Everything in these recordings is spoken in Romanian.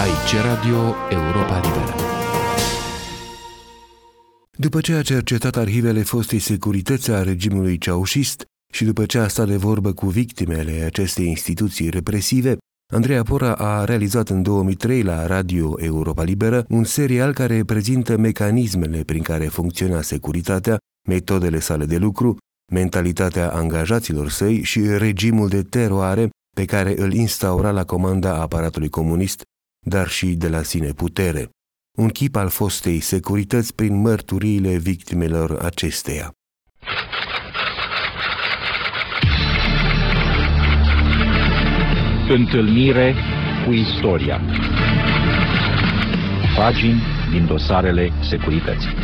Aici Radio Europa Liberă. După ce a cercetat arhivele fostei securități a regimului ceaușist și după ce a stat de vorbă cu victimele acestei instituții represive, Andreea Pora a realizat în 2003 la Radio Europa Liberă un serial care prezintă mecanismele prin care funcționa securitatea, metodele sale de lucru, mentalitatea angajaților săi și regimul de teroare pe care îl instaura la comanda aparatului comunist, dar și de la sine putere. Un chip al fostei securități prin mărturiile victimelor acesteia. Întâlnire cu istoria Pagini din dosarele securității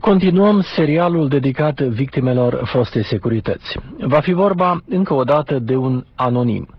Continuăm serialul dedicat victimelor fostei securități. Va fi vorba încă o dată de un anonim,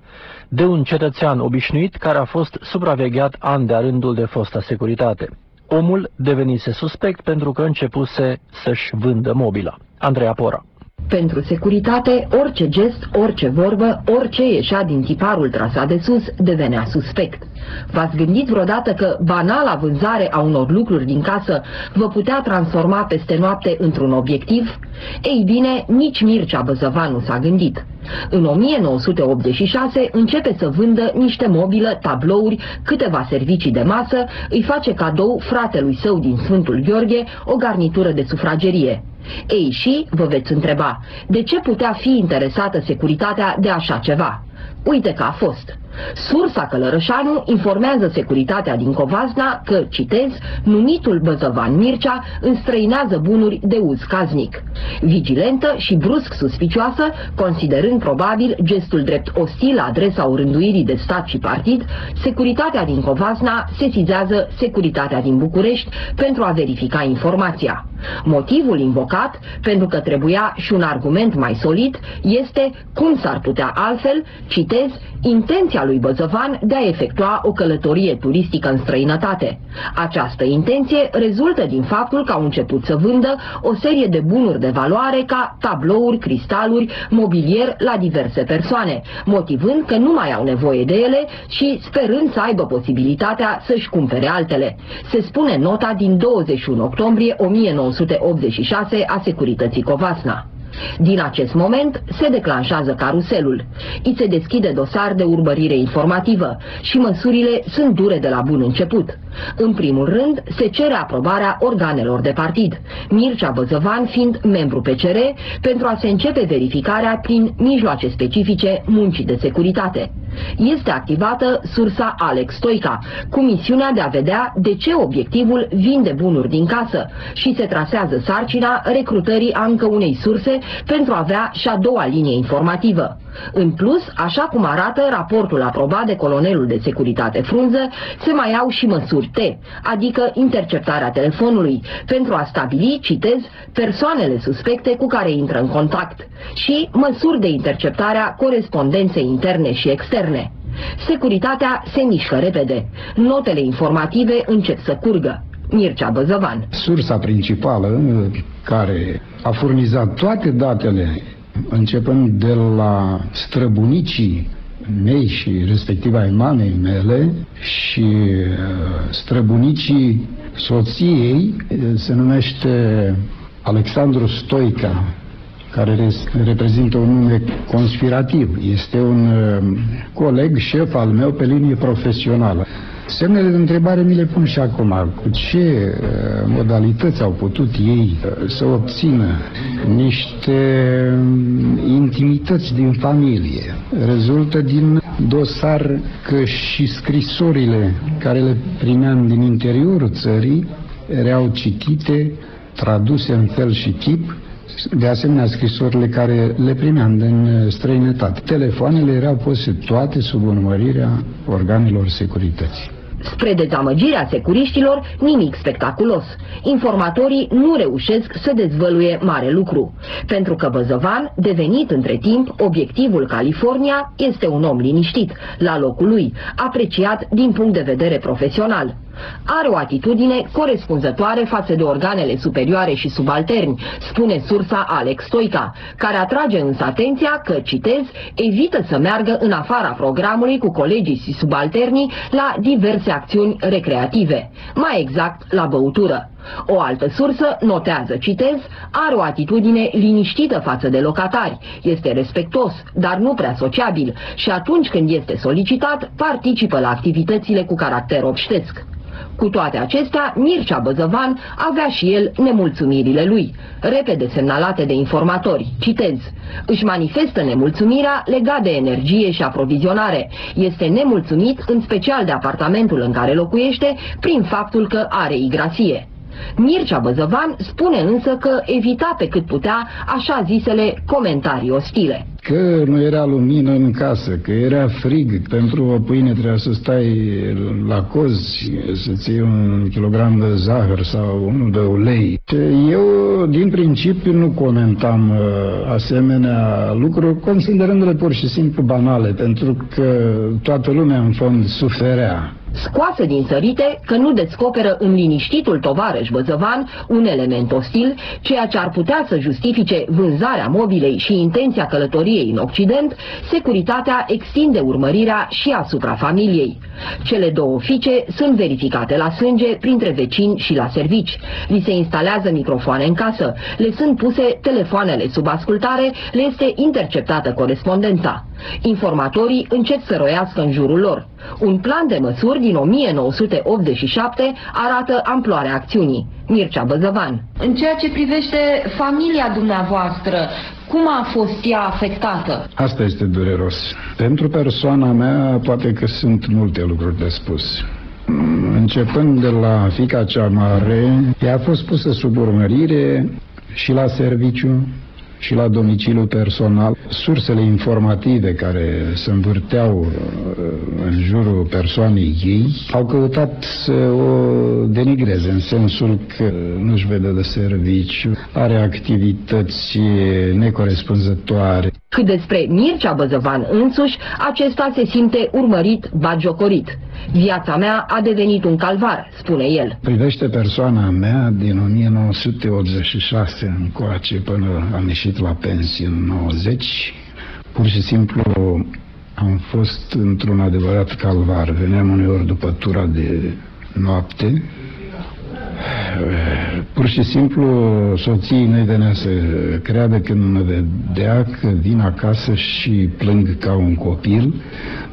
de un cetățean obișnuit care a fost supravegheat an de rândul de fosta securitate. Omul devenise suspect pentru că începuse să-și vândă mobila. Andreea Pora. Pentru securitate, orice gest, orice vorbă, orice ieșea din tiparul trasat de sus devenea suspect. V-ați gândit vreodată că banala vânzare a unor lucruri din casă vă putea transforma peste noapte într-un obiectiv? Ei bine, nici Mircea Băzăvanu s-a gândit. În 1986 începe să vândă niște mobilă, tablouri, câteva servicii de masă, îi face cadou fratelui său din Sfântul Gheorghe o garnitură de sufragerie. Ei și, vă veți întreba, de ce putea fi interesată securitatea de așa ceva? Uite că a fost. Sursa Călărășanu informează securitatea din Covazna că, citez, numitul Băzăvan Mircea înstrăinează bunuri de uz caznic. Vigilentă și brusc suspicioasă, considerând probabil gestul drept ostil la adresa urânduirii de stat și partid, securitatea din Covazna sesizează securitatea din București pentru a verifica informația. Motivul invocat, pentru că trebuia și un argument mai solid, este cum s-ar putea altfel, citez, intenția lui Băzăvan de a efectua o călătorie turistică în străinătate. Această intenție rezultă din faptul că au început să vândă o serie de bunuri de valoare ca tablouri, cristaluri, mobilier la diverse persoane, motivând că nu mai au nevoie de ele și sperând să aibă posibilitatea să-și cumpere altele. Se spune nota din 21 octombrie 1986 a Securității Covasna. Din acest moment se declanșează caruselul. Îi se deschide dosar de urmărire informativă și măsurile sunt dure de la bun început. În primul rând, se cere aprobarea organelor de partid, Mircea Băzăvan fiind membru PCR, pentru a se începe verificarea prin mijloace specifice muncii de securitate. Este activată sursa Alex Stoica, cu misiunea de a vedea de ce obiectivul vinde bunuri din casă și se trasează sarcina recrutării a încă unei surse pentru a avea și a doua linie informativă. În plus, așa cum arată raportul aprobat de colonelul de securitate Frunză, se mai au și măsuri T, adică interceptarea telefonului, pentru a stabili, citez, persoanele suspecte cu care intră în contact și măsuri de interceptare a corespondenței interne și externe. Securitatea se mișcă repede. Notele informative încep să curgă. Mircea Băzăvan. Sursa principală care a furnizat toate datele începând de la străbunicii mei și respectiv ai mamei mele și uh, străbunicii soției se numește Alexandru Stoica, care reprezintă un nume conspirativ. Este un uh, coleg, șef al meu pe linie profesională. Semnele de întrebare mi le pun și acum. Cu ce uh, modalități au putut ei uh, să obțină niște um, intimități din familie? Rezultă din dosar că și scrisorile care le primeam din interiorul țării erau citite, traduse în fel și chip, de asemenea scrisorile care le primeam din uh, străinătate. Telefoanele erau puse toate sub urmărirea organelor securității. Spre dezamăgirea securiștilor, nimic spectaculos. Informatorii nu reușesc să dezvăluie mare lucru, pentru că Băzăvan, devenit între timp obiectivul California, este un om liniștit, la locul lui, apreciat din punct de vedere profesional. Are o atitudine corespunzătoare față de organele superioare și subalterni, spune sursa Alex Stoica, care atrage însă atenția că, citez, evită să meargă în afara programului cu colegii și subalternii la diverse acțiuni recreative, mai exact la băutură. O altă sursă notează, citez, are o atitudine liniștită față de locatari, este respectos, dar nu prea sociabil și atunci când este solicitat, participă la activitățile cu caracter obștesc. Cu toate acestea, Mircea Băzăvan avea și el nemulțumirile lui, repede semnalate de informatori. Citez, își manifestă nemulțumirea legat de energie și aprovizionare. Este nemulțumit în special de apartamentul în care locuiește prin faptul că are igrasie. Mircea Băzăvan spune însă că evita pe cât putea așa zisele comentarii ostile. Că nu era lumină în casă, că era frig, pentru o pâine trebuia să stai la coz, să-ți iei un kilogram de zahăr sau unul de ulei. Eu, din principiu, nu comentam uh, asemenea lucruri, considerându-le pur și simplu banale, pentru că toată lumea, în fond, suferea scoasă din sărite că nu descoperă în liniștitul tovarăș Băzăvan un element ostil, ceea ce ar putea să justifice vânzarea mobilei și intenția călătoriei în Occident, securitatea extinde urmărirea și asupra familiei. Cele două fiice sunt verificate la sânge printre vecini și la servici. Li se instalează microfoane în casă, le sunt puse telefoanele sub ascultare, le este interceptată corespondența. Informatorii încep să roiască în jurul lor. Un plan de măsuri din 1987 arată amploarea acțiunii. Mircea Băzăvan. În ceea ce privește familia dumneavoastră, cum a fost ea afectată? Asta este dureros. Pentru persoana mea, poate că sunt multe lucruri de spus. Începând de la fica cea mare, ea a fost pusă sub urmărire și la serviciu, și la domiciliu personal. Sursele informative care se învârteau uh, în jurul persoanei ei au căutat să o denigreze în sensul că nu-și vede de serviciu, are activități necorespunzătoare. Cât despre Mircea Băzăvan însuși, acesta se simte urmărit, bagiocorit. Viața mea a devenit un calvar, spune el. Privește persoana mea din 1986 încoace până am ieșit la pensie în 90. Pur și simplu am fost într-un adevărat calvar. Veneam uneori după tura de noapte, Pur și simplu soții mei venea să creadă când mă vedea că vin acasă și plâng ca un copil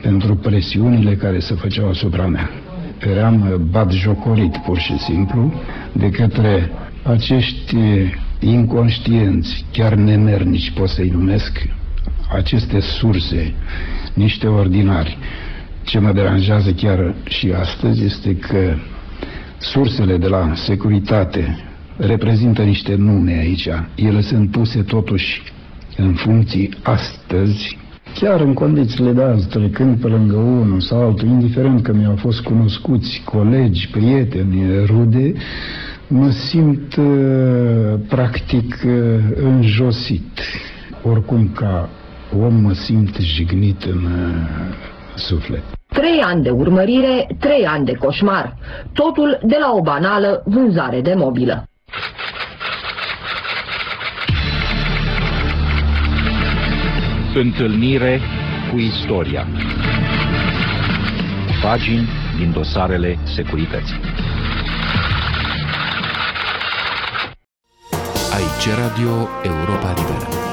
pentru presiunile care se făceau asupra mea. Eram bat jocorit pur și simplu de către acești inconștienți, chiar nemernici pot să-i numesc, aceste surse, niște ordinari. Ce mă deranjează chiar și astăzi este că Sursele de la securitate reprezintă niște nume aici. Ele sunt puse totuși în funcții astăzi, chiar în condițiile de azi, trecând pe lângă unul sau altul, indiferent că mi-au fost cunoscuți colegi, prieteni, rude, mă simt uh, practic uh, înjosit. Oricum ca om mă simt jignit în uh, suflet. Trei ani de urmărire, trei ani de coșmar. Totul de la o banală vânzare de mobilă. Întâlnire cu istoria. Pagini din dosarele securității. Aici Radio Europa Liberă.